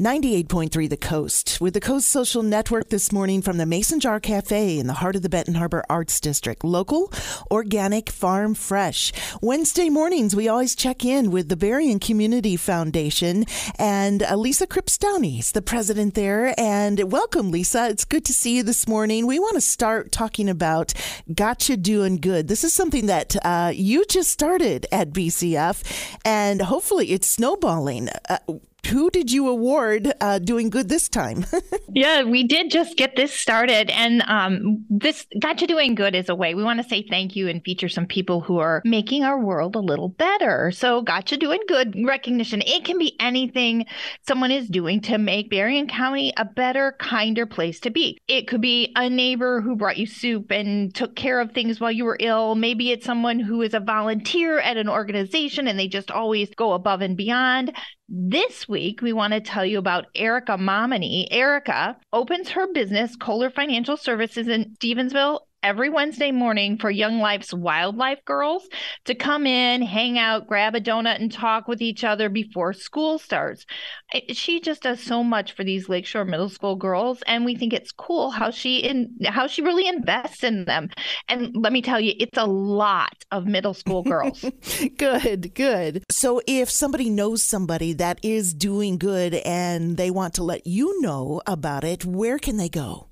98.3 The Coast with the Coast Social Network this morning from the Mason Jar Cafe in the heart of the Benton Harbor Arts District. Local, organic, farm fresh. Wednesday mornings, we always check in with the Berrien Community Foundation and uh, Lisa Cripps the president there. And welcome, Lisa. It's good to see you this morning. We want to start talking about Gotcha Doing Good. This is something that uh, you just started at BCF, and hopefully it's snowballing. Uh, who did you award uh, doing good this time? yeah, we did just get this started. And um, this Gotcha Doing Good is a way we want to say thank you and feature some people who are making our world a little better. So, Gotcha Doing Good recognition, it can be anything someone is doing to make Berrien County a better, kinder place to be. It could be a neighbor who brought you soup and took care of things while you were ill. Maybe it's someone who is a volunteer at an organization and they just always go above and beyond. This week, we want to tell you about Erica Momini. Erica opens her business, Kohler Financial Services in Stevensville, every Wednesday morning for Young Life's WyldLife Girls to come in, hang out, grab a donut, and talk with each other before school starts. She just does so much for these Lakeshore Middle School girls, and we think it's cool how she in how she really invests in them. And let me tell you, it's a lot of middle school girls. good, good. So if somebody knows somebody that is doing good and they want to let you know about it, where can they go?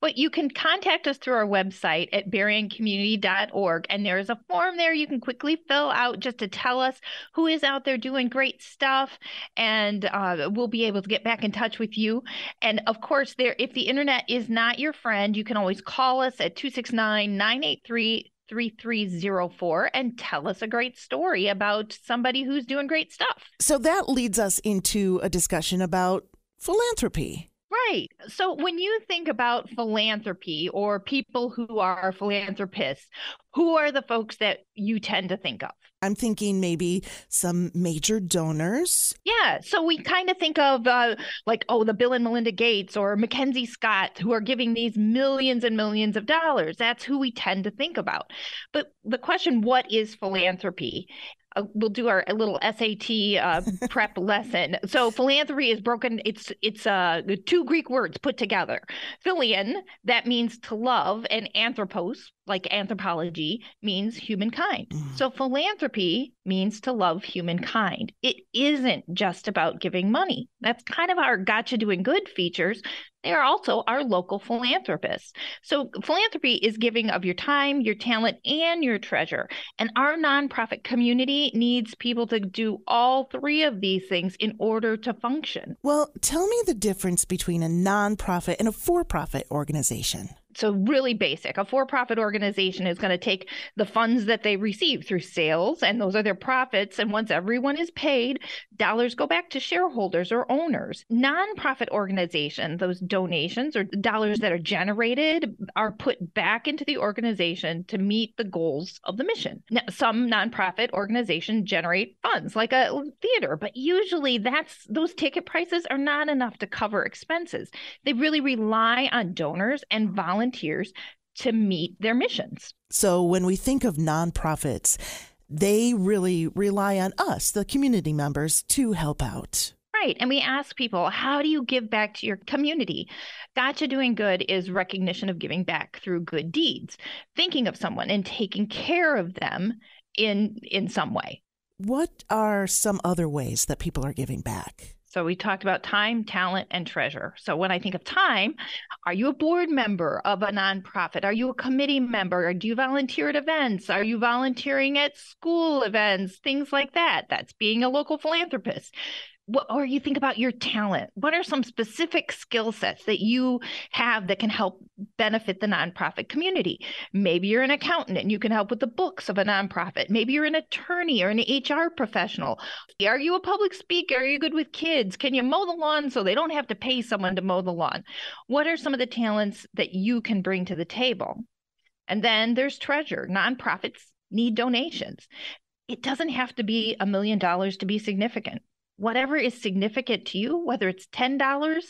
Well, you can contact us through our website at berriencommunity.org, and there's a form there you can quickly fill out just to tell us who is out there doing great stuff, and uh, we'll be able to get back in touch with you. And of course, there, if the internet is not your friend, you can always call us at 269 983 3304 and tell us a great story about somebody who's doing great stuff. So that leads us into a discussion about philanthropy. Right. So when you think about philanthropy or people who are philanthropists, who are the folks that you tend to think of? I'm thinking maybe some major donors. Yeah. So we kind of think of uh, like, oh, the Bill and Melinda Gates or Mackenzie Scott, who are giving these millions and millions of dollars. That's who we tend to think about. But the question, what is philanthropy? Uh, we'll do our little SAT uh, prep lesson. So philanthropy is broken. It's it's uh, two Greek words put together. Philion that means to love, and anthropos like anthropology means humankind. Mm. So philanthropy means to love humankind. It isn't just about giving money. That's kind of our gotcha doing good features. They are also our local philanthropists. So philanthropy is giving of your time, your talent, and your treasure. And our nonprofit community needs people to do all three of these things in order to function. Well, tell me the difference between a nonprofit and a for-profit organization so really basic. A for-profit organization is going to take the funds that they receive through sales and those are their profits and once everyone is paid, dollars go back to shareholders or owners. Nonprofit organizations, those donations or dollars that are generated are put back into the organization to meet the goals of the mission. Now, some nonprofit organizations generate funds like a theater, but usually that's those ticket prices are not enough to cover expenses. They really rely on donors and volunteers volunteers to meet their missions. So when we think of nonprofits, they really rely on us, the community members, to help out. Right. And we ask people, how do you give back to your community? Gotcha Doing Good is recognition of giving back through good deeds, thinking of someone and taking care of them in in some way. What are some other ways that people are giving back? So we talked about time, talent, and treasure. So when I think of time, are you a board member of a nonprofit? Are you a committee member? Or do you volunteer at events? Are you volunteering at school events? Things like that. That's being a local philanthropist or you think about your talent. What are some specific skill sets that you have that can help benefit the nonprofit community? Maybe you're an accountant and you can help with the books of a nonprofit. Maybe you're an attorney or an HR professional. Are you a public speaker? Are you good with kids? Can you mow the lawn so they don't have to pay someone to mow the lawn? What are some of the talents that you can bring to the table? And then there's treasure. Nonprofits need donations. It doesn't have to be a million dollars to be significant whatever is significant to you, whether it's $10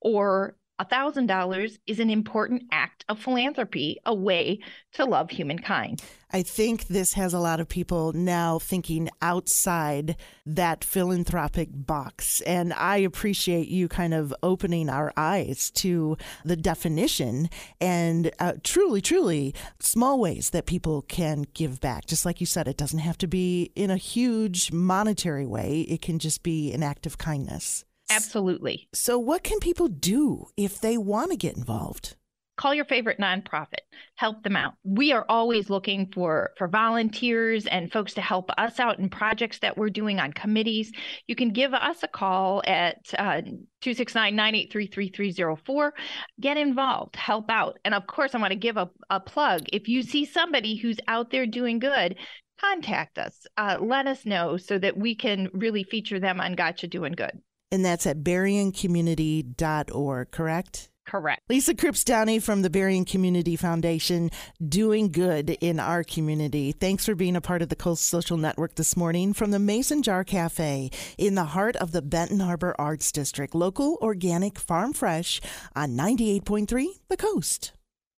or $1,000 is an important act of philanthropy, a way to love humankind. I think this has a lot of people now thinking outside that philanthropic box. And I appreciate you kind of opening our eyes to the definition and uh, truly, truly small ways that people can give back. Just like you said, it doesn't have to be in a huge monetary way, it can just be an act of kindness. Absolutely. So, what can people do if they want to get involved? Call your favorite nonprofit, help them out. We are always looking for for volunteers and folks to help us out in projects that we're doing on committees. You can give us a call at uh, 269-983-3304. Get involved, help out. And of course, I want to give a, a plug. If you see somebody who's out there doing good, contact us. Uh, let us know so that we can really feature them on Gotcha Doing Good. And that's at berriencommunity.org, correct? Correct. Lisa Cripps Downey from the Berrien Community Foundation, doing good in our community. Thanks for being a part of the Coast Social Network this morning from the Mason Jar Cafe in the heart of the Benton Harbor Arts District. Local, organic, farm fresh on 98.3 The Coast.